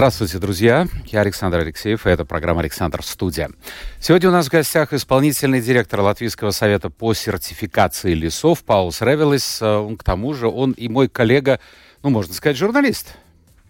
Здравствуйте, друзья. Я Александр Алексеев, и это программа «Александр Студия». Сегодня у нас в гостях исполнительный директор Латвийского совета по сертификации лесов Паулс Ревелис. Э, к тому же он и мой коллега, ну, можно сказать, журналист.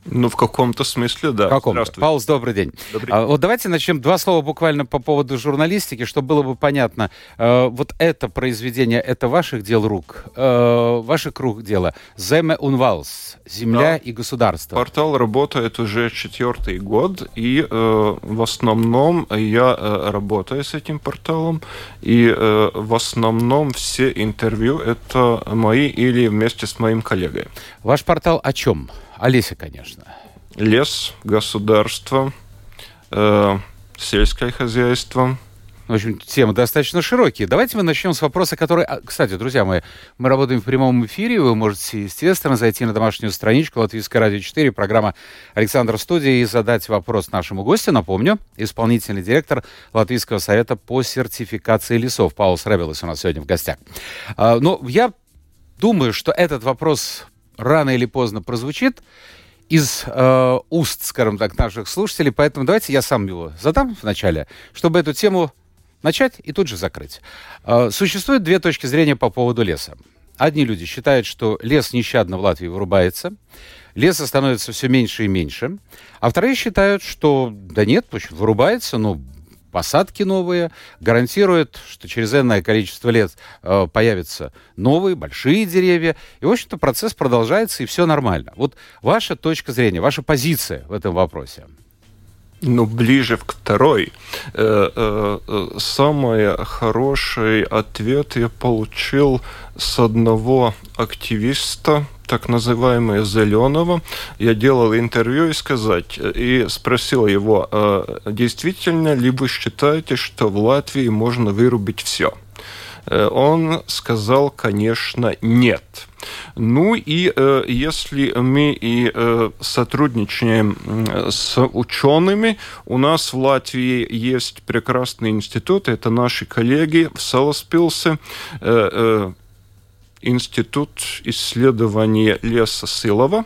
Ну, в каком-то смысле, да. В каком Паулс, добрый день. Добрый а, вот давайте начнем два слова буквально по поводу журналистики, чтобы было бы понятно. А, вот это произведение, это ваших дел рук, а, ваших рук дела. Земе Унвалс, земля да. и государство. Портал работает уже четвертый год, и э, в основном я э, работаю с этим порталом, и э, в основном все интервью это мои или вместе с моим коллегой. Ваш портал о чем? О лесе, конечно. Лес, государство, э, сельское хозяйство. В общем, темы достаточно широкие. Давайте мы начнем с вопроса, который... А, кстати, друзья мои, мы работаем в прямом эфире. Вы можете, естественно, зайти на домашнюю страничку Латвийской радио 4, программа Александр Студия, и задать вопрос нашему гостю. Напомню, исполнительный директор Латвийского совета по сертификации лесов. Паул Сребелос у нас сегодня в гостях. А, но ну, я думаю, что этот вопрос рано или поздно прозвучит из э, уст, скажем так, наших слушателей. Поэтому давайте я сам его задам вначале, чтобы эту тему начать и тут же закрыть. Э, существует две точки зрения по поводу леса. Одни люди считают, что лес нещадно в Латвии вырубается, леса становится все меньше и меньше, а вторые считают, что да нет, вырубается, но посадки новые, гарантирует, что через энное количество лет э, появятся новые, большие деревья. И, в общем-то, процесс продолжается, и все нормально. Вот ваша точка зрения, ваша позиция в этом вопросе. Ну, ближе к второй. Э, э, э, самый хороший ответ я получил с одного активиста, так называемого Зеленого. Я делал интервью и сказать, и спросил его, действительно ли вы считаете, что в Латвии можно вырубить все? Он сказал, конечно, нет. Ну и э, если мы и э, сотрудничаем с учеными, у нас в Латвии есть прекрасный институт, это наши коллеги в Саласпилсе, э, э, Институт исследования леса Силова.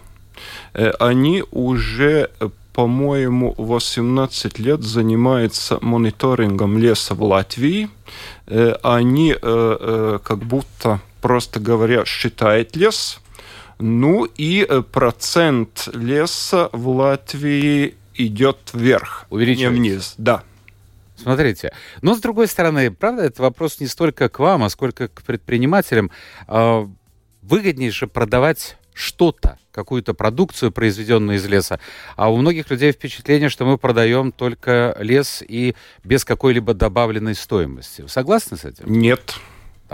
Э, они уже по-моему, 18 лет занимаются мониторингом леса в Латвии. Э, они э, как будто просто говоря, считает лес. Ну и э, процент леса в Латвии идет вверх, не вниз. Да. Смотрите, но с другой стороны, правда, это вопрос не столько к вам, а сколько к предпринимателям. А, выгоднее же продавать что-то, какую-то продукцию, произведенную из леса. А у многих людей впечатление, что мы продаем только лес и без какой-либо добавленной стоимости. Вы согласны с этим? Нет.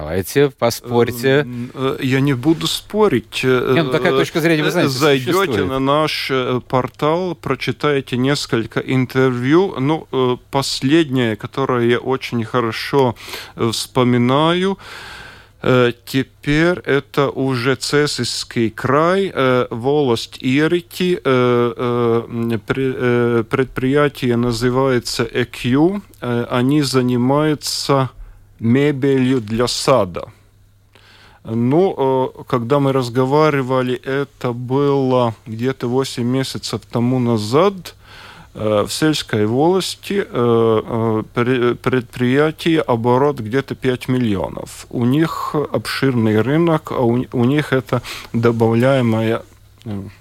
Давайте поспорьте. Э, я не буду спорить. Э, Нет, ну такая точка зрения, вы знаете, Зайдете существует. на наш э, портал, прочитаете несколько интервью. Ну, последнее, которое я очень хорошо вспоминаю, Теперь это уже Цесийский край, волость Ирики, предприятие называется EQ, они занимаются мебелью для сада. Ну, э, когда мы разговаривали, это было где-то 8 месяцев тому назад, э, в сельской волости э, предприятие оборот где-то 5 миллионов. У них обширный рынок, а у них это добавляемая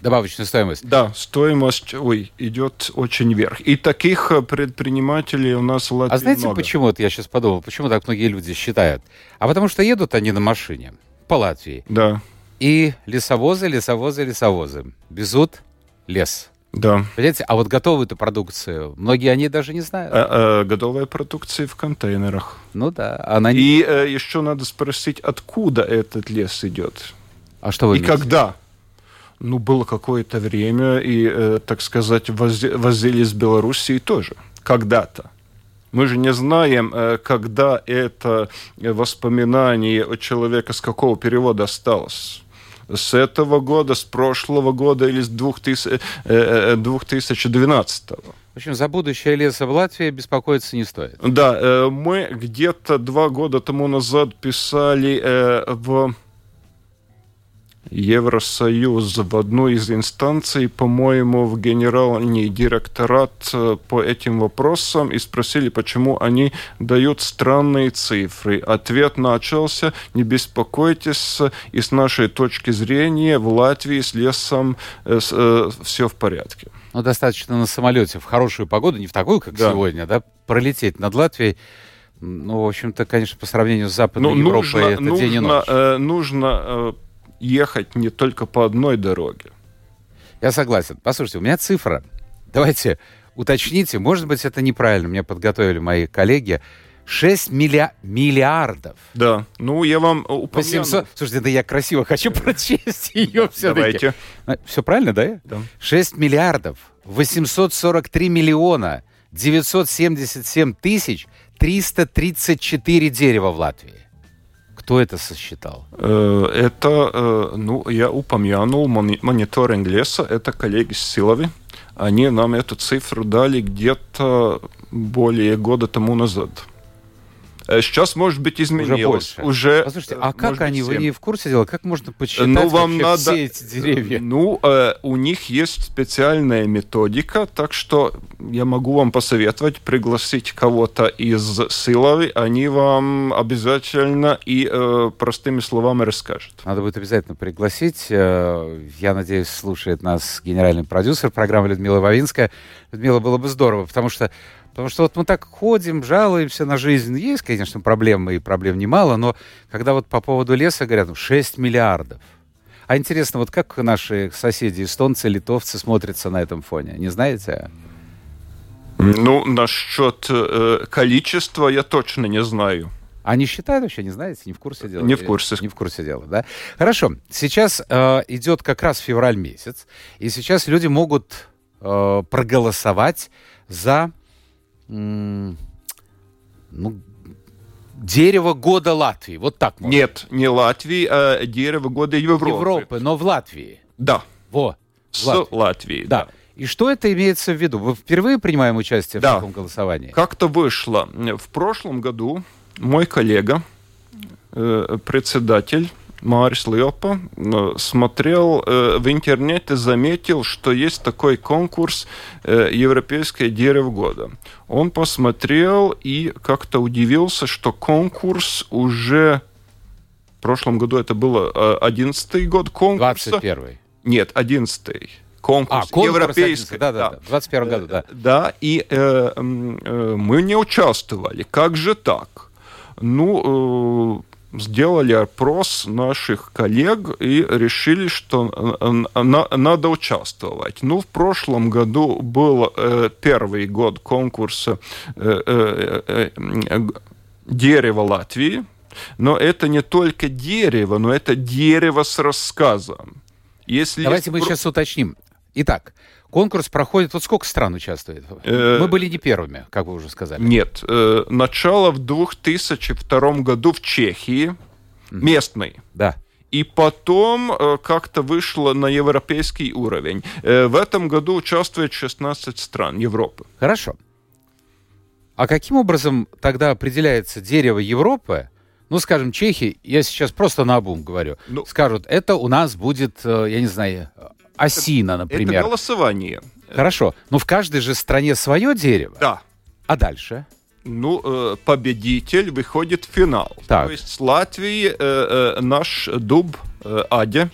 Добавочная стоимость. Да, стоимость ой, идет очень вверх. И таких э, предпринимателей у нас в Латвии А знаете, много. почему, вот я сейчас подумал, почему так многие люди считают? А потому что едут они на машине по Латвии. Да. И лесовозы, лесовозы, лесовозы везут лес. Да. Понимаете, а вот готовую эту продукцию, многие они даже не знают. А, а, готовая продукция в контейнерах. Ну да. Она. И а, еще надо спросить, откуда этот лес идет. А что вы И имеете? когда? Ну, было какое-то время, и, э, так сказать, возили из Белоруссии тоже, когда-то. Мы же не знаем, э, когда это воспоминание у человека с какого перевода осталось с этого года, с прошлого года или с 2000, 2012. В общем, за будущее леса в Латвии беспокоиться не стоит. Да, мы где-то два года тому назад писали в Евросоюз в одну из инстанций, по-моему, в генеральный директорат э, по этим вопросам и спросили, почему они дают странные цифры. Ответ начался, не беспокойтесь, и с нашей точки зрения в Латвии с лесом э, э, все в порядке. Ну, достаточно на самолете в хорошую погоду, не в такую, как да. сегодня, да, пролететь над Латвией. Ну, в общем-то, конечно, по сравнению с Западной ну, Европой, нужно, это нужно, день и ночь. Э, нужно э, ехать не только по одной дороге. Я согласен. Послушайте, у меня цифра. Давайте уточните, может быть, это неправильно, меня подготовили мои коллеги. 6 милля... миллиардов. Да. Ну, я вам упомяну. 800... Слушайте, да я красиво хочу прочесть ее все-таки. Давайте. А, все правильно, да? Да. 6 миллиардов 843 миллиона 977 тысяч 334 дерева в Латвии. Кто это сосчитал? Э, это, э, ну, я упомянул мониторинг леса, это коллеги с Силови. Они нам эту цифру дали где-то более года тому назад. Э, сейчас, может быть, изменилось. Уже, Уже Послушайте, а как они, вы не в курсе дела? Как можно посчитать ну, вам надо... все эти деревья? Ну, э, у них есть специальная методика, так что я могу вам посоветовать пригласить кого-то из Силовы, они вам обязательно и э, простыми словами расскажут. Надо будет обязательно пригласить. Э, я надеюсь, слушает нас генеральный продюсер программы Людмила Вавинская. Людмила, было бы здорово, потому что Потому что вот мы так ходим, жалуемся на жизнь. Есть, конечно, проблемы, и проблем немало, но когда вот по поводу леса говорят, ну, 6 миллиардов. А интересно, вот как наши соседи, эстонцы, литовцы смотрятся на этом фоне? Не знаете? Ну, насчет э, количества я точно не знаю. Они считают вообще, не знаете, не в курсе дела? Не в курсе. Не в курсе дела, да? Хорошо. Сейчас э, идет как раз февраль месяц, и сейчас люди могут э, проголосовать за ну, дерево года Латвии. Вот так можно. Нет, не Латвии, а дерево года Европы. Европы, но в Латвии. Да. Во. С Латвии, Латвии да. да. И что это имеется в виду? Вы впервые принимаем участие да. в таком голосовании? Как-то вышло. В прошлом году мой коллега, э, председатель Марис Лиопа э, смотрел э, в интернете, заметил, что есть такой конкурс э, «Европейское дерево года». Он посмотрел и как-то удивился, что конкурс уже... В прошлом году это было одиннадцатый год конкурса. 21 Нет, одиннадцатый конкурс, а, конкурс европейский. Да, да, да, в 21 году, да. Да, и э, э, мы не участвовали. Как же так? Ну, сделали опрос наших коллег и решили, что надо участвовать. Ну, в прошлом году был э, первый год конкурса э, э, «Дерево Латвии», но это не только дерево, но это дерево с рассказом. Если Давайте мы сейчас уточним. Итак, Конкурс проходит... Вот сколько стран участвует? Э, Мы были не первыми, как вы уже сказали. Нет. Э, начало в 2002 году в Чехии. Местный. Да. И потом э, как-то вышло на европейский уровень. В этом году участвует 16 стран Европы. Хорошо. А каким образом тогда определяется дерево Европы? Ну, скажем, чехи, я сейчас просто на обум говорю, ну, скажут, это у нас будет, я не знаю, осина, например. Это голосование. Хорошо. Но в каждой же стране свое дерево. Да. А дальше? Ну, э, победитель выходит в финал. Так. То есть с Латвии э, э, наш дуб Аде,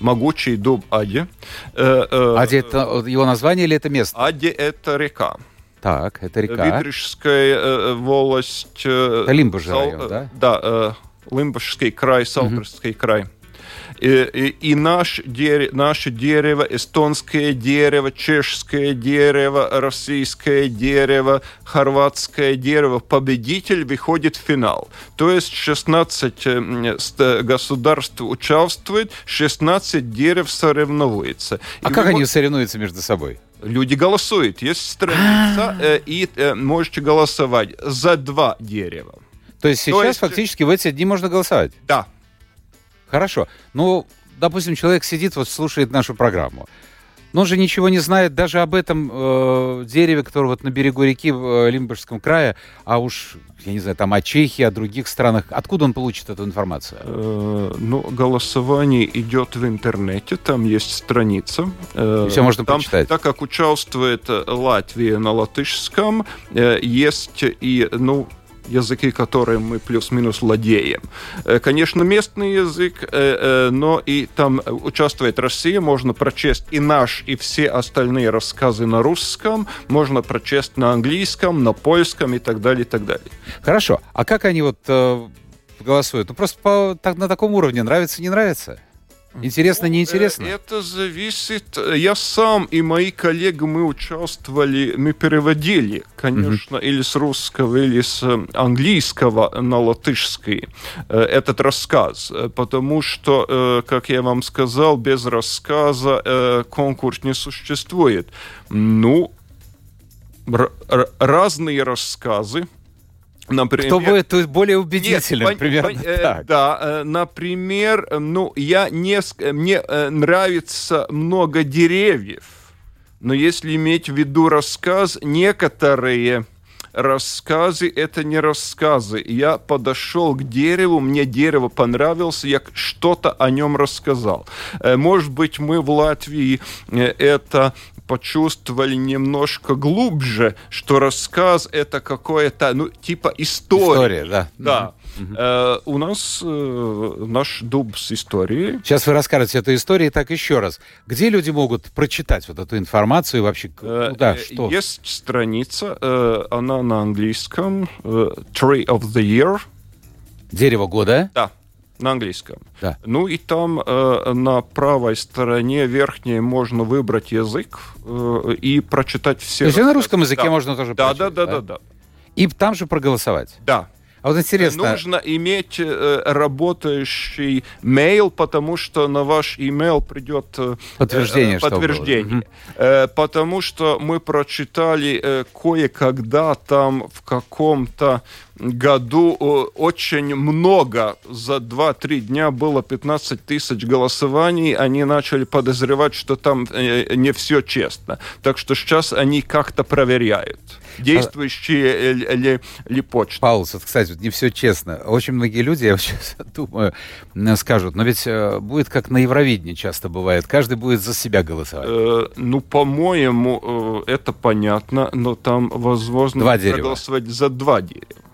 могучий дуб Аде. Э, Аде это его название или это место? Аде это река. Так, это река. Видрижская э, волость. Э, это Лимбуж район, да? Да, э, Лимбушский край, Салперский угу. край. И, и, и наш дерево, наше дерево, эстонское дерево, чешское дерево, российское дерево, хорватское дерево, победитель выходит в финал. То есть 16 э, государств участвует, 16 дерев соревнуются. А и как вы... они соревнуются между собой? Люди голосуют. Есть страница, э, и э, можете голосовать за два дерева. То есть То сейчас есть- фактически в эти дни можно голосовать? Да. Хорошо. Ну, допустим, человек сидит, вот слушает нашу программу. Но он же ничего не знает даже об этом э, дереве, которое вот на берегу реки в э, Лимбургском крае, а уж, я не знаю, там о Чехии, о других странах. Откуда он получит эту информацию? Э, Ну, голосование идет в интернете, там есть страница. Э, И всё можно там, прочитать. Так как участвует Латвия на латышском, э, есть и, ну, языки, которые мы плюс-минус владеем. Э, Конечно, местный язык, э, э, но и там участвует Россия, можно прочесть и наш, и все остальные рассказы на русском, можно прочесть на английском, на польском и так далее, и так далее. Хорошо. А как они вот голосуют? Ну, просто по, так, на таком уровне. Нравится, не нравится? Интересно, неинтересно? Э, Это зависит. Я сам и мои коллеги, мы участвовали, мы переводили, конечно, или с русского, или с э, английского на латышский э, этот рассказ. Потому что, как я вам сказал, без рассказа конкурс не существует. Ну, разные рассказы. Например, Кто будет есть, более нет, убедительным, пон- примерно э, так. Да, э, например, э, ну, я не, ск- мне э, нравится много деревьев, но если иметь в виду рассказ, некоторые рассказы это не рассказы. Я подошел к дереву, мне дерево понравилось, я что-то о нем рассказал. Э, Может быть, мы в Латвии э, это почувствовали немножко глубже, что рассказ это какое-то, ну, типа история. История, да. Да. Э, у нас э, наш дуб с историей. Сейчас вы расскажете эту историю, так еще раз. Где люди могут прочитать вот эту информацию вообще Э, куда, э, что? Есть страница, э, она на английском, э, Tree of the Year, Дерево года? да, на английском. Да. Ну и там э, на правой стороне верхней можно выбрать язык э, и прочитать все. То есть и на русском языке Да. можно тоже Да, да, прочитать, да, да, да. И там же проголосовать. Да. А вот интересно, Нужно иметь э, работающий mail, потому что на ваш email придет э, Подтверждение, э, подтверждение. Э, потому что мы прочитали э, кое-когда там в каком-то году очень много, за 2-3 дня было 15 тысяч голосований, они начали подозревать, что там э, не все честно. Так что сейчас они как-то проверяют, действующие э, ли, ли почта. Паулус, вот, кстати, вот не все честно. Очень многие люди, я вот сейчас думаю, скажут, но ведь э, будет как на Евровидении часто бывает. Каждый будет за себя голосовать. Э, ну, по-моему, э, это понятно, но там возможно проголосовать за два дерева.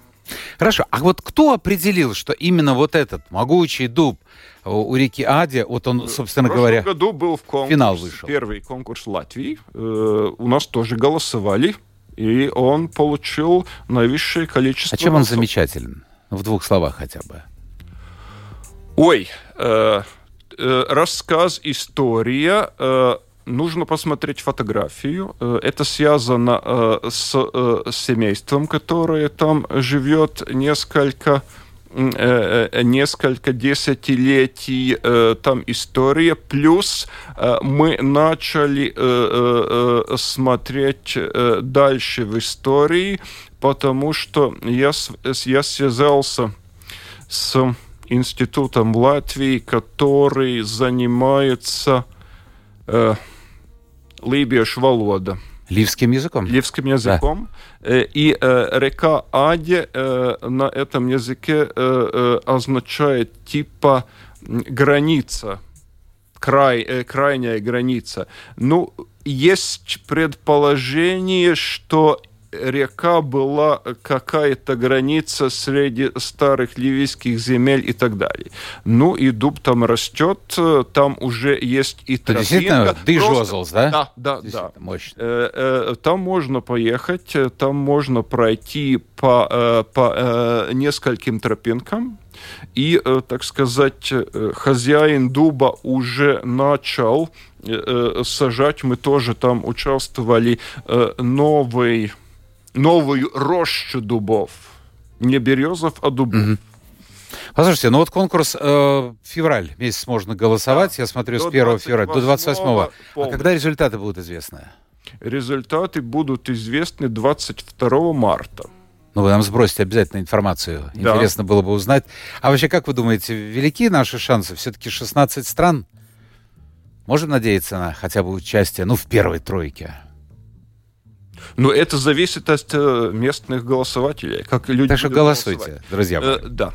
Хорошо, а вот кто определил, что именно вот этот могучий дуб э, у реки Аде, вот он, собственно в говоря, году был в конкурс, финал вышел. первый конкурс Латвии. Э, у нас тоже голосовали, и он получил наивысшее количество а чем он замечателен? В двух словах хотя бы. Ой, э, э, рассказ, история. э, нужно посмотреть фотографию. Э, это связано э, с э, семейством, которое там живет несколько несколько десятилетий там история. Плюс мы начали смотреть дальше в истории, потому что я, с- я связался с институтом Латвии, который занимается либiešu валода, Ливским языком? ливским языком. Э, И э, река Аде э, на этом языке э, э, означает типа граница, край, э, крайняя граница. Ну, есть предположение, что река была какая-то граница среди старых ливийских земель и так далее. Ну и дуб там растет, э, там уже есть и То действительно тропинка. дыжозлс, да? Да, да, да. Мощно. Э, э, Там можно поехать, там можно пройти по, по нескольким тропинкам. И, так сказать, хозяин дуба уже начал сажать. Мы тоже там участвовали. Новый, новую рощу дубов. Не березов, а дубов. Мгм. Послушайте, ну вот конкурс э, февраль месяц можно голосовать, я смотрю, с До 1 февраля до 28. А когда результаты будут известны? Результаты будут известны 22 марта. Ну, вы нам сбросите обязательно информацию. Да. Интересно было бы узнать. А вообще, как вы думаете, велики наши шансы? Все-таки 16 стран? Можем надеяться на хотя бы участие, ну, в первой тройке? Но это зависит от э, местных голосователей. Как люди Так что голосуйте, голосовать. друзья мои. Э, да.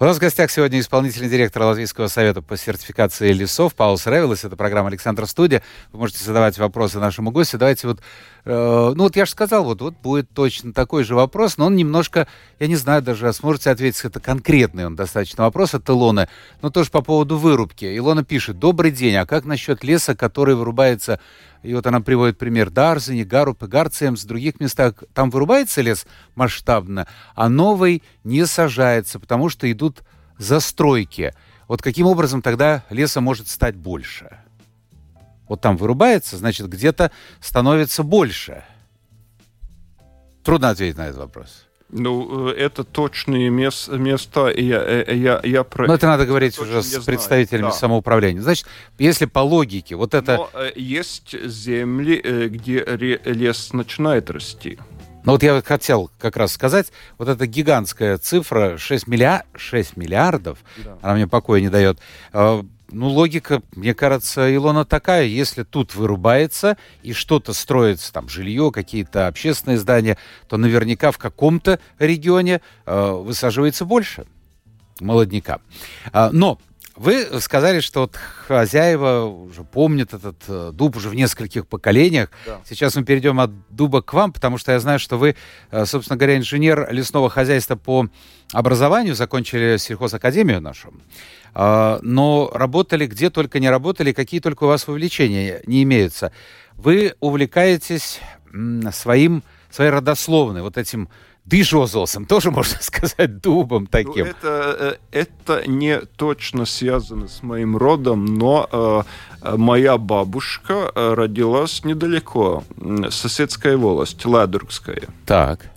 У нас в гостях сегодня исполнительный директор Латвийского совета по сертификации лесов Паулс Ревелес. Это программа «Александр Студия». Вы можете задавать вопросы нашему гостю. Давайте вот... э, ну вот я же сказал, вот, вот будет точно такой же вопрос, но он немножко, я не знаю даже, а сможете ответить, это конкретный он достаточно вопрос от Илоны, но тоже по поводу вырубки. Илона пишет, добрый день, а как насчет леса, который вырубается, и вот она приводит пример Дарзини, Гарупы, Гарциемс, в других местах, там вырубается лес масштабно, а новый не сажается, потому что идут застройки. Вот каким образом тогда леса может стать больше? Вот там вырубается, значит, где-то становится больше. Трудно ответить на этот вопрос. Ну, э, это точные мес- места, я, э, я, я про... Но это надо говорить точно уже с знаю. представителями Да. самоуправления. Значит, если по логике, вот это... Но э, есть земли, э, где лес начинает расти. Ну вот я хотел как раз сказать, вот эта гигантская цифра 6, миллиар... 6 миллиардов, Да. она мне покоя не дает. Ну, логика, мне кажется, Илона такая, если тут вырубается и что-то строится, там, жилье, какие-то общественные здания, то наверняка в каком-то регионе э, высаживается больше молодняка. А, но вы сказали, что вот хозяева уже помнят этот э, дуб уже в нескольких поколениях. Да. Сейчас мы перейдем от дуба к вам, потому что я знаю, что вы, э, собственно говоря, инженер лесного хозяйства по образованию, закончили сельхозакадемию нашу, но работали где только не работали, какие только у вас увлечения не имеются. Вы увлекаетесь своим, своей родословной, вот этим дыжозосом, тоже можно сказать дубом Ну, таким. это, э, это не точно связано с моим родом, но э, э, моя бабушка э, родилась недалеко, соседская волость, Ладургская. Так.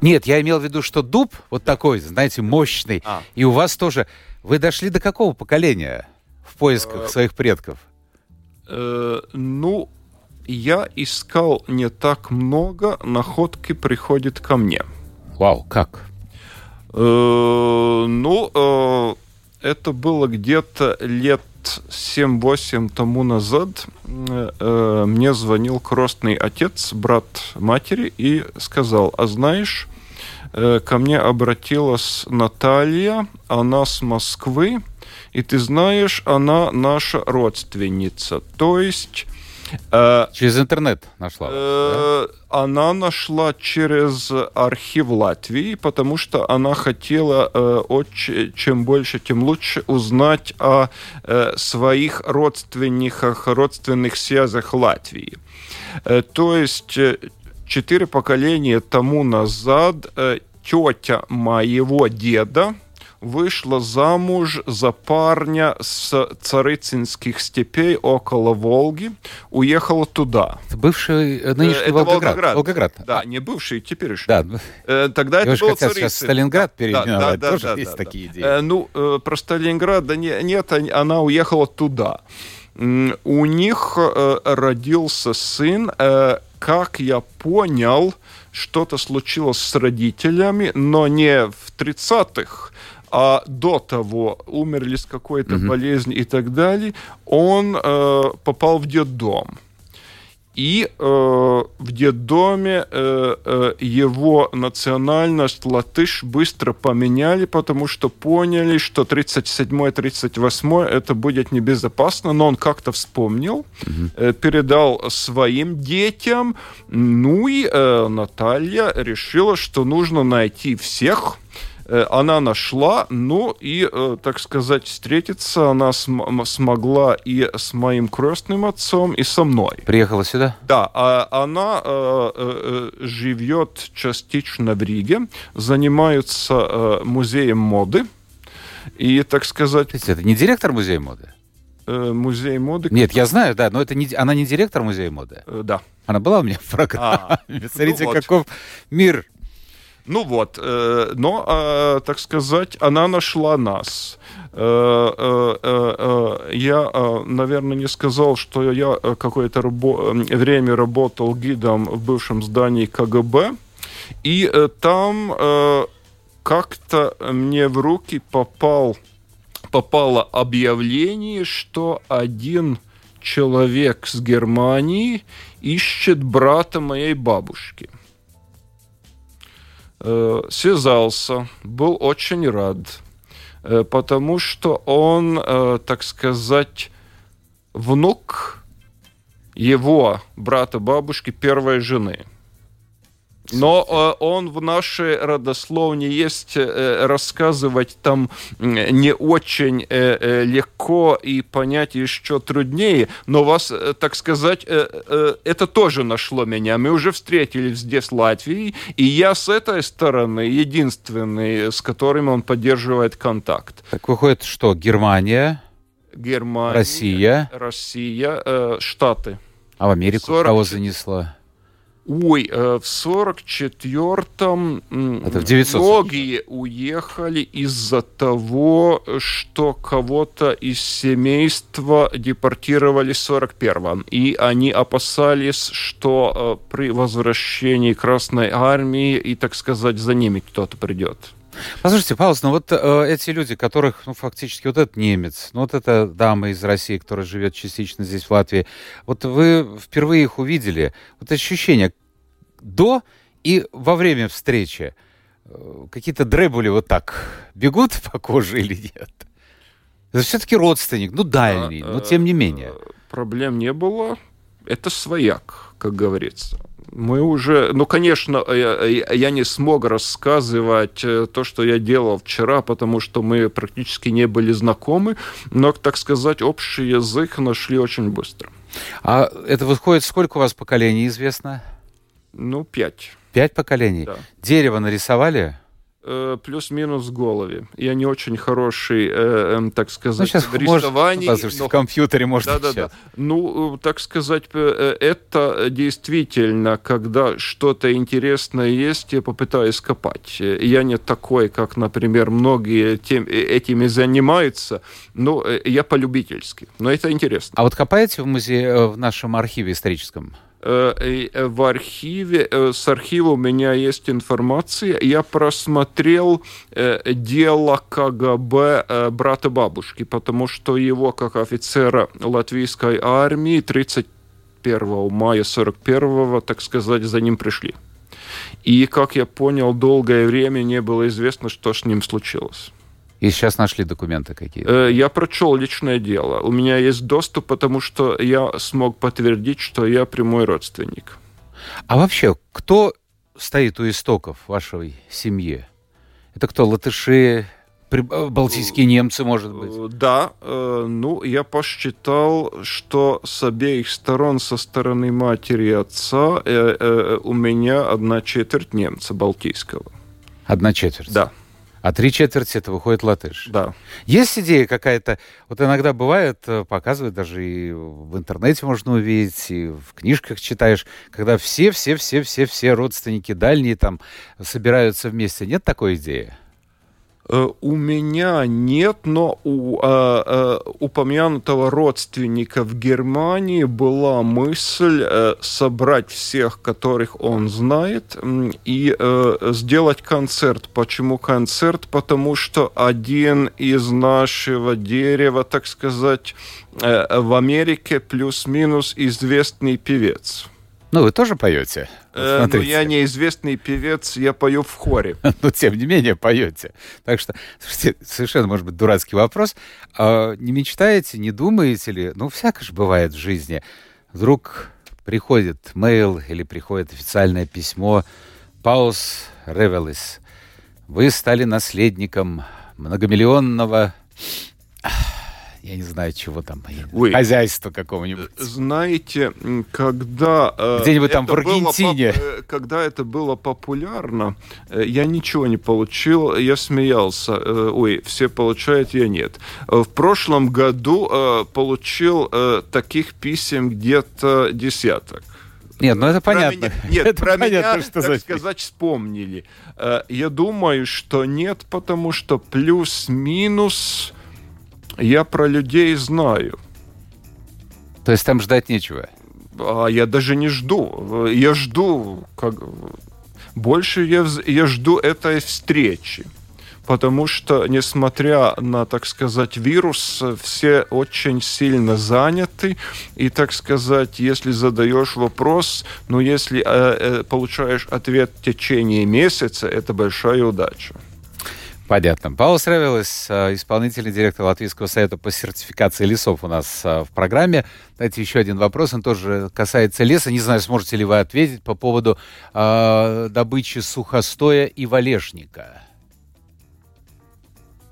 Нет, я имел в виду, что дуб вот такой, знаете, мощный. А. И у вас тоже... Вы дошли до какого поколения в поисках Э, своих предков? Э, ну, я искал не так много, находки приходят ко мне. Вау, как? Э, ну, это было где-то лет 7-8 тому назад. Мне звонил крестный отец, брат матери, и сказал, а знаешь, ко мне обратилась Наталья, она с Москвы, и ты знаешь, она наша родственница. То есть... э, Через интернет нашла. вас, да? Э, Она нашла через архив Латвии, потому что она хотела э, очень, чем больше, тем лучше узнать о э, своих родственниках, родственных связях Латвии. Э, то есть э, четыре поколения тому назад э, тетя моего деда вышла замуж за парня с царицынских степей около Волги, уехала туда. Бывший э, Э, нынешний это Волгоград. Волгоград. А, Да, не бывший, теперешний. да. Э, Тогда Его это был сейчас Царицын. Сталинград Да, переименовать. да, да, Тоже да, есть да, такие да. идеи. Э, Ну, э, про Сталинград да не- нет, она уехала туда. У них родился сын, как я понял, что-то случилось с родителями, но не в 30-х, а до того умерли с какой-то Мгм. болезнью и так далее, он э, попал в детдом. И э, в детдоме э, э, его национальность латыш быстро поменяли, потому что поняли, что 37-38 это будет небезопасно, но он как-то вспомнил, э, передал своим детям. Ну и э, Наталья решила, что нужно найти всех, она нашла, ну и, э, так сказать, встретиться она см- смогла и с моим крестным отцом, и со мной. Приехала сюда? Да, а она э, э, э, живет частично в Риге, занимается э, музеем моды. И, так сказать, это не директор музея моды? э, музей моды... Нет, я знаю, да, но это не, она не директор музея моды. Э, да. Она была у меня в программе. А, Смотрите, ну вот. каков мир. Ну вот, э, но, э, так сказать, она нашла нас. Э, я, наверное, не сказал, что я какое-то рабо- время работал гидом в бывшем здании КГБ, и там как-то мне в руки попал, попало объявление, что один человек с Германии ищет брата моей бабушки. Связался, был очень рад Э, потому что он, э, так сказать, внук его брата бабушки первой жены. Но э, он в нашей родословне есть, э, рассказывать там не очень э, э, легко и понять еще труднее, но вас, э, так сказать, э, это тоже нашло меня. Мы уже встретились здесь в Латвии, и я с этой стороны единственный, с которым он поддерживает контакт. Так выходит, что Германия, Германия, Россия, Россия, э, Штаты. А в Америку 40... кого занесло? Ой, э, в 44-м многие уехали из-за того, что кого-то из семейства депортировали в 41-м. И они опасались, что э, при возвращении Красной Армии и, так сказать, за ними кто-то придет. Послушайте, Паулс, ну вот э, эти люди, которых, ну, фактически, вот этот немец, ну, вот эта дама из России, которая живет частично здесь, в Латвии, вот вы впервые их увидели, вот ощущение до и во время встречи, э, какие-то дребули вот так бегут по коже или нет? Это все-таки родственник, ну, дальний, а, но тем не менее. Э, проблем не было. Это свояк, как говорится мы уже, ну, конечно, я, я не смог рассказывать э, то, что я делал вчера, потому что мы практически не были знакомы, но, так сказать, общий язык нашли очень быстро. А это выходит, сколько у вас поколений известно? Ну, пять. Пять поколений? Да. Дерево нарисовали? Э, плюс-минус в голове. Я не очень хороший, э, э, так сказать, ну, сейчас в рисовании. Может, но... в компьютере можно да, да, да. Ну, э, так сказать, э, это действительно, когда что-то интересное есть, я попытаюсь копать. Я не такой, как, например, многие тем, этими занимаются, но я полюбительски. Но это интересно. А вот копаете в музее, в нашем архиве историческом? Э, э, в архиве, э, с архива у меня есть информация. Я просмотрел дело КГБ брата бабушки, потому что его, как офицера латвийской армии, 31 мая 41 так сказать, за ним пришли. И, как я понял, долгое время не было известно, что с ним случилось. И сейчас нашли документы какие-то? Э, я прочел личное дело. У меня есть доступ, потому что я смог подтвердить, что я прямой родственник. А вообще, кто стоит у истоков вашей семьи? Это кто, латыши, э, балтийские немцы, может быть? Э, да, ну, я посчитал, что с обеих сторон, со стороны матери и отца, у меня одна четверть немца балтийского. Одна четверть? Да а три четверти это выходит латыш. Да. Есть идея какая-то, вот иногда бывает, э, показывают, даже и в интернете можно увидеть, и в книжках читаешь, когда все-все-все-все-все родственники дальние там собираются вместе. Нет такой идеи? Э, у меня нет, но у э, упомянутого родственника в Германии была мысль э, собрать всех, которых он знает, и э, сделать концерт. Почему концерт? Потому что один из нашего дерева, так сказать, э, в Америке плюс-минус известный певец. Ну, вы тоже поете? Э, ну, я неизвестный певец, я пою в хоре. Но, тем не менее, поете. Так что, слушайте, совершенно, может быть, дурацкий вопрос. А не мечтаете, не думаете ли? Ну, всякое же бывает в жизни. Вдруг приходит мейл или приходит официальное письмо. Паус Ревелис. Вы стали наследником многомиллионного я не знаю, чего там, Ой, хозяйства какого-нибудь. Знаете, когда... Э, Где-нибудь там в Аргентине. Было, э, когда это было популярно, э, я ничего не получил, я смеялся. Ой, все получают, я нет. В прошлом году получил таких писем где-то десяток Нет, ну это понятно. Меня, нет, это про понятно, меня, что так за сказать, вспомнили. Э, Я думаю, что нет, потому что плюс-минус я про людей знаю. То есть там ждать нечего. А я даже не жду. Я жду, как... больше я, я жду этой встречи. Потому что, несмотря на, так сказать, вирус, все очень сильно заняты. И, так сказать, если задаешь вопрос, ну, если э, э, получаешь ответ в течение месяца, это большая удача. Понятно. Павел Сревелес, э, исполнительный директор Латвийского совета по сертификации лесов у нас э, в программе. Знаете, еще один вопрос, он тоже касается леса. Не знаю, сможете ли вы ответить по поводу э, добычи сухостоя и валежника.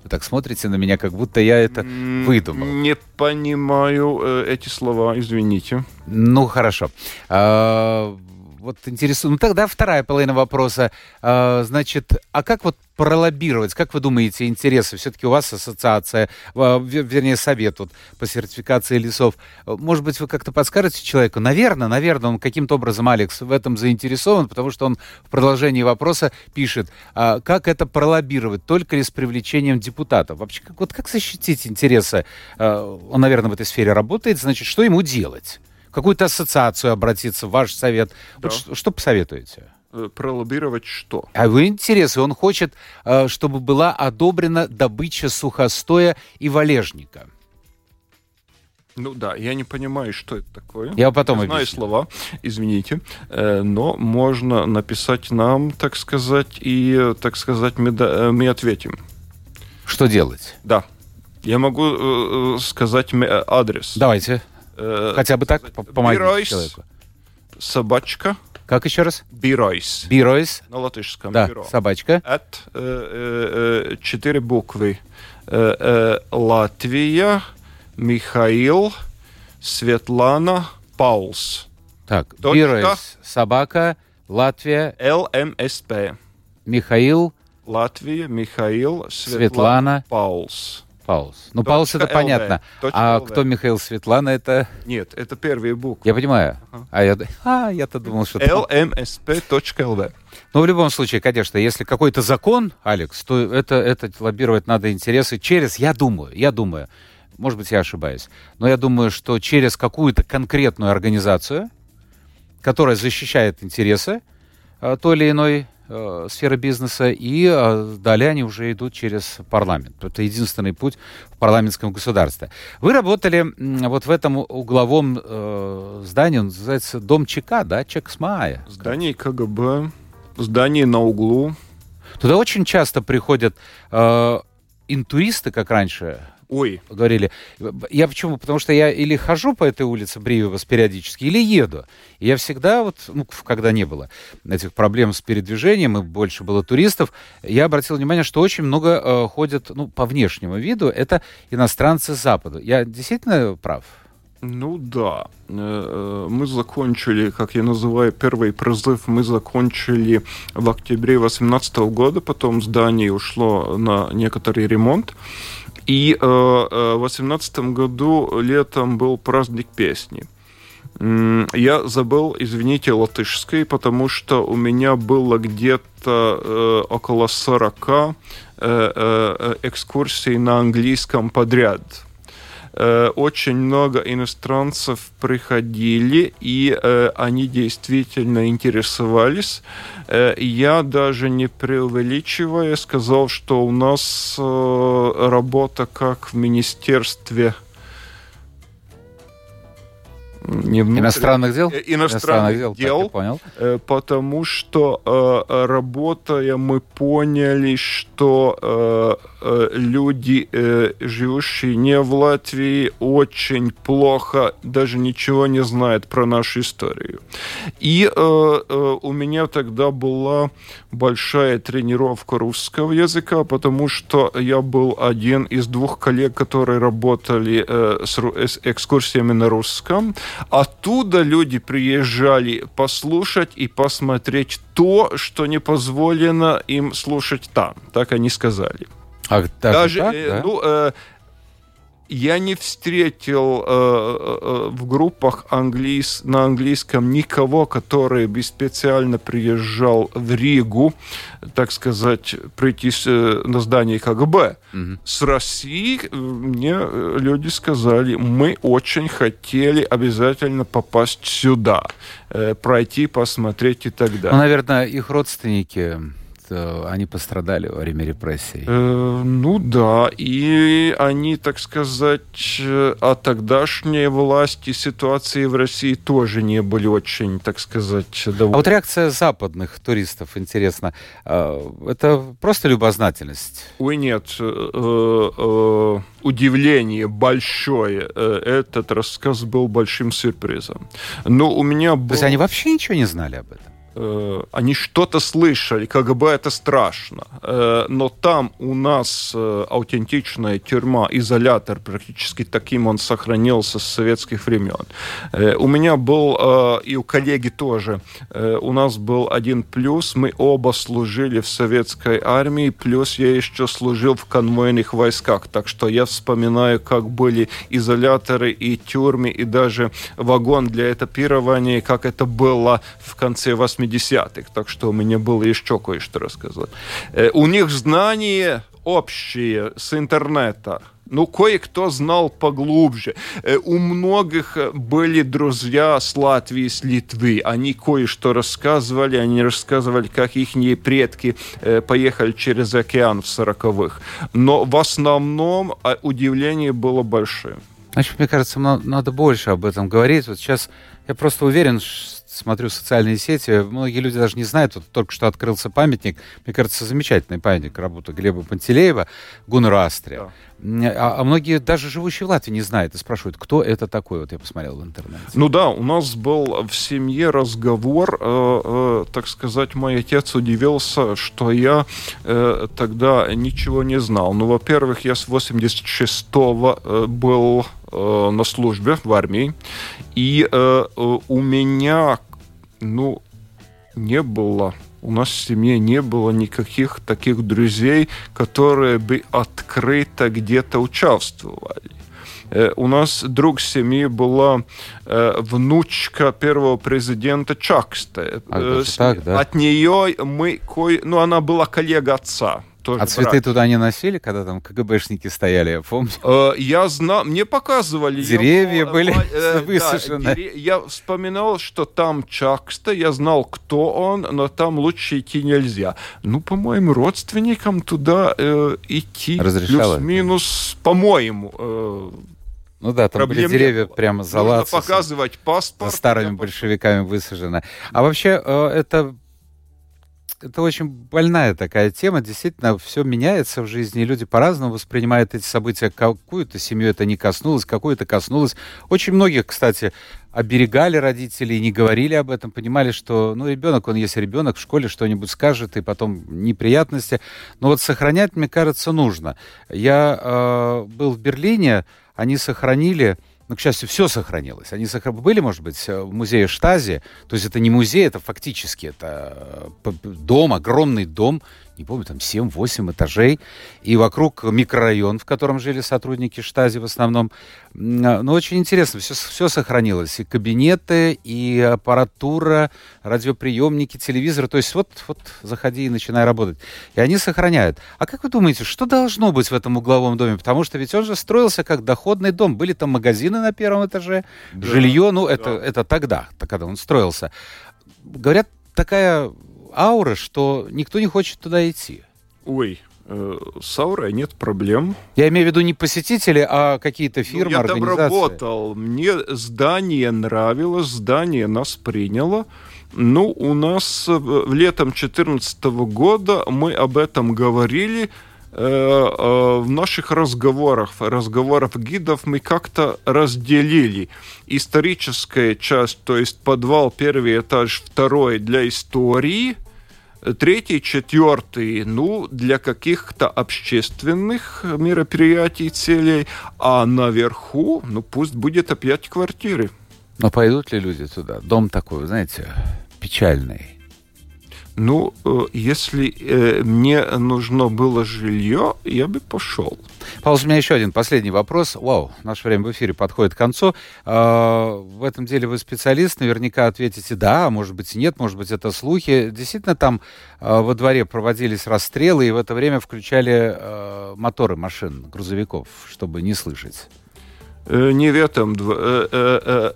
Вы так смотрите на меня, как будто я это выдумал. Не понимаю э, эти слова, извините. Ну, хорошо. А, вот интересно. Ну, тогда вторая половина вопроса. А, значит, а как вот пролоббировать? Как вы думаете, интересы? Все-таки у вас ассоциация, вер- вернее, совет вот, по сертификации лесов. Может быть, вы как-то подскажете человеку? Наверное, наверное, он каким-то образом, Алекс, в этом заинтересован, потому что он в продолжении вопроса пишет, а, как это пролоббировать, только ли с привлечением депутатов? Вообще, как, вот как защитить интересы? А, он, наверное, в этой сфере работает, значит, что ему делать? В какую-то ассоциацию обратиться, в ваш совет. Вот Да. что, что посоветуете? Э, Пролоббировать что? А вы интересы, он хочет, э, чтобы была одобрена добыча сухостоя и валежника. Ну да, я не понимаю, что это такое. Я потом Не знаю объясню. слова, извините, Э, но можно написать нам, так сказать, и, так сказать, мы, мы ответим. Что делать? Да. Я могу сказать адрес. Давайте, Э, хотя бы так по- помогите Биройс. человеку. Собачка. Как еще раз? Биройс. Биройс. На латышском. Да, бюро. собачка. От э, э, э, четыре буквы. Э, э, Латвия, Михаил, Светлана, Паулс. Так, Точка. Биройс, собака, Латвия, ЛМСП. Михаил, Латвия, Михаил, Светлана, Светлана, Паулс. Паулс. Ну, Паулс это понятно. А кто Михаил Светлана, это... Нет, это первые буквы. Я понимаю. А, я... а я-то думал, что... LMSP.LV. Ну, в любом случае, конечно, если какой-то закон, Алекс, то это, это лоббировать надо интересы через, я думаю, я думаю, может быть, я ошибаюсь, но я думаю, что через какую-то конкретную организацию, которая защищает интересы э, той или иной э, сферы бизнеса, и э, далее они уже идут через парламент. Это единственный путь в парламентском государстве. Вы работали вот в этом угловом э, здании, он называется Дом ЧК, да, Чексмая. Здание КГБ. Здание на углу. Туда очень часто приходят э, интуристы, как раньше Ой, говорили. Я почему? Потому что я или хожу по этой улице Бривиус периодически, или еду. И я всегда, вот, ну, когда не было этих проблем с передвижением, и больше было туристов, я обратил внимание, что очень много э, ходят, ну, по внешнему виду, это иностранцы Запада. Я действительно прав? Ну да, Э, э, мы закончили, как я называю, первый призыв мы закончили в октябре 2018 года, потом здание ушло на некоторый ремонт. И э, э, в 2018 году летом был праздник песни. Я забыл, извините, латышский, потому что у меня было где-то э, около 40 э, э, экскурсий на английском подряд. Э, очень много иностранцев приходили, и э, они действительно интересовались. Э, я даже не преувеличивая сказал, что у нас э, работа как в министерстве не внутренних- Иностранных дел? э, иностранных так, дел, я понял. Э, потому что э, работая мы поняли, что люди, живущие не в Латвии, очень плохо, даже ничего не знают про нашу историю. И у меня тогда была большая тренировка русского языка, потому что я был один из двух коллег, которые работали с экскурсиями на русском. Оттуда люди приезжали послушать и посмотреть то, что не позволено им слушать там. Так они сказали. А, так, Даже, так, э, да? ну, э, я не встретил э, в группах английс, на английском никого, который бы специально приезжал в Ригу, так сказать, прийти на здание КГБ. Угу. С России мне люди сказали, мы очень хотели обязательно попасть сюда, пройти, посмотреть и так далее. Ну, наверное, их родственники они пострадали во время репрессий. Э, ну да, и они, так сказать, а тогдашние власти ситуации в России тоже не были очень, так сказать, довольны. А вот реакция западных туристов, интересно, э, это просто любознательность? Ой, нет, э, э, удивление большое. Э, этот рассказ был большим сюрпризом. Но у меня был... То есть они вообще ничего не знали об этом? Э, они что-то слышали, как бы это страшно. Э, но там у нас э, аутентичная тюрьма, изолятор, практически таким он сохранился с советских времен. У меня был, и у коллеги тоже, у нас был один плюс, мы оба служили в советской армии, плюс я еще служил в конвойных войсках, так что я вспоминаю, как были изоляторы и тюрьмы, и даже вагон для этапирования, как это было в конце 80 80-х, так что у меня было еще кое-что рассказать. Э, у них знания общие с интернета. Ну, кое-кто знал поглубже. Э, у многих были друзья с Латвии, с Литвы. Они кое-что рассказывали. Они рассказывали, как их предки э, поехали через океан в 40-х. Но в основном а, удивление было большим. Значит, мне кажется, надо больше об этом говорить. Вот сейчас я просто уверен, что смотрю социальные сети, многие люди даже не знают, вот только что открылся памятник, мне кажется, замечательный памятник работы Глеба Пантелеева, Гуннеру Астре. Да. А, а многие, даже живущие в Латвии, не знают и спрашивают, кто это такой, вот я посмотрел в интернете. Ну да, у нас был в семье разговор, э, э, так сказать, мой отец удивился, что я э, тогда ничего не знал. Ну, во-первых, я с 86-го э, был э, на службе в армии, и э, у меня, ну, не было у нас в семье не было никаких таких друзей, которые бы открыто где-то участвовали. Э, у нас друг семьи была э, внучка первого президента Чакста. А, так, да? От нее мы, кое... ну, она была коллега отца тоже. А цветы брать. туда не носили, когда там КГБшники стояли, я помню? Э, я знал, мне показывали. Деревья я, были э, высушены. Да, дерев... Я вспоминал, что там Чакста, я знал, кто он, но там лучше идти нельзя. Ну, по моим родственникам туда э, идти плюс-минус, по-моему. Э, ну да, там Проблем были деревья прямо за Нужно показывать паспорт. За старыми большевиками высажено. А вообще, э, это это очень больная такая тема. Действительно, все меняется в жизни, люди по-разному воспринимают эти события. Какую-то семью это не коснулось, какую-то коснулось. Очень многих, кстати, оберегали родители не говорили об этом, понимали, что, ну, ребенок, он есть ребенок, в школе что-нибудь скажет, и потом неприятности. Но вот сохранять, мне кажется, нужно. Я э, был в Берлине, они сохранили но, к счастью, все сохранилось. Они сохр... были, может быть, в музее Штази. То есть это не музей, это фактически это э, дом, огромный дом не помню, там 7-8 этажей, и вокруг микрорайон, в котором жили сотрудники штази в основном. А, ну, очень интересно, все, все сохранилось. И кабинеты, и аппаратура, радиоприемники, телевизоры. То есть вот, вот заходи и начинай работать. И они сохраняют. А как вы думаете, что должно быть в этом угловом доме? Потому что ведь он же строился как доходный дом. Были там магазины на первом этаже, да, жилье, ну, да. это, это тогда, когда он строился. Говорят, такая аура, что никто не хочет туда идти. Ой, э, с аурой нет проблем. Я имею в виду не посетители, а какие-то фирмы, ну, я организации. там работал. Мне здание нравилось, здание нас приняло. Ну, у нас в летом 2014 года мы об этом говорили. Э, э, в наших разговорах, разговорах гидов мы как-то разделили историческая часть, то есть подвал, первый этаж, второй для истории, третий, четвертый, ну, для каких-то общественных мероприятий, целей, а наверху, ну, пусть будет опять квартиры. Но пойдут ли люди туда? Дом такой, знаете, печальный. Ну, э, если э, мне нужно было жилье, я бы пошел. Павел, у меня еще один последний вопрос. Вау, наше время в эфире подходит к концу. А, в этом деле вы специалист, наверняка ответите да, а может быть нет, может быть это слухи. Действительно там а, во дворе проводились расстрелы и в это время включали а, моторы машин, грузовиков, чтобы не слышать. Э, не в этом. Э,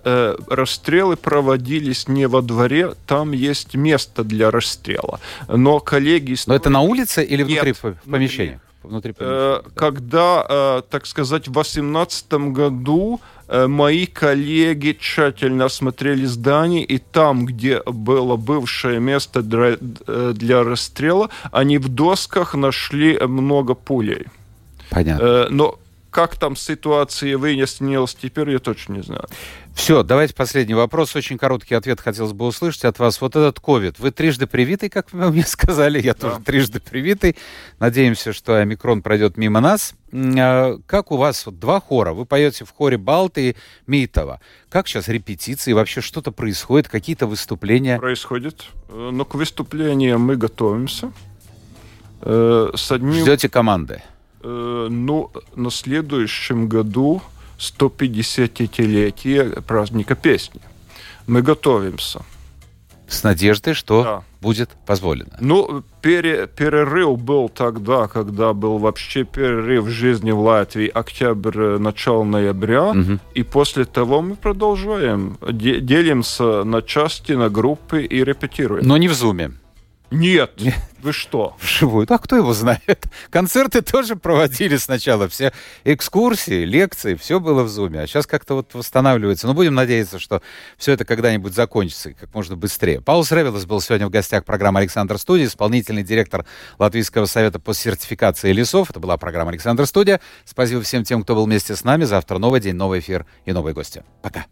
э, расстрелы проводились не во дворе, там есть место для расстрела. Но коллеги... Но это на улице или внутри Нет, в помещении? Внутри помещения, Когда, так сказать, в 2018 году мои коллеги тщательно осмотрели здание, и там, где было бывшее место для, для расстрела, они в досках нашли много пулей. Понятно. Но как там ситуация выяснилась теперь, я точно не знаю. Все, давайте последний вопрос. Очень короткий ответ хотелось бы услышать от вас. Вот этот ковид. Вы трижды привитый, как вы мне сказали. Я да. тоже трижды привитый. Надеемся, что омикрон пройдет мимо нас. А, как у вас вот два хора? Вы поете в хоре Балты и Митова. Как сейчас репетиции? Вообще что-то происходит? Какие-то выступления? Происходит. Э, но к выступлениям мы готовимся. Э, с одним... Ждете команды? Э, ну, на следующем году 150-летие праздника песни. Мы готовимся. С надеждой, что да. будет позволено. Ну, пере, перерыв был тогда, когда был вообще перерыв в жизни в Латвии, октябрь, начало ноября, угу. и после того мы продолжаем, делимся на части, на группы и репетируем. Но не в зуме. Нет, вы что? Вживую. А кто его знает? Концерты тоже проводили сначала. Все экскурсии, лекции, все было в Зуме. А сейчас как-то вот восстанавливается. Но будем надеяться, что все это когда-нибудь закончится и как можно быстрее. Паул Ревелос был сегодня в гостях программы «Александр Студия», исполнительный директор Латвийского совета по сертификации лесов. Это была программа «Александр Студия». Спасибо всем тем, кто был вместе с нами. Завтра новый день, новый эфир и новые гости. Пока.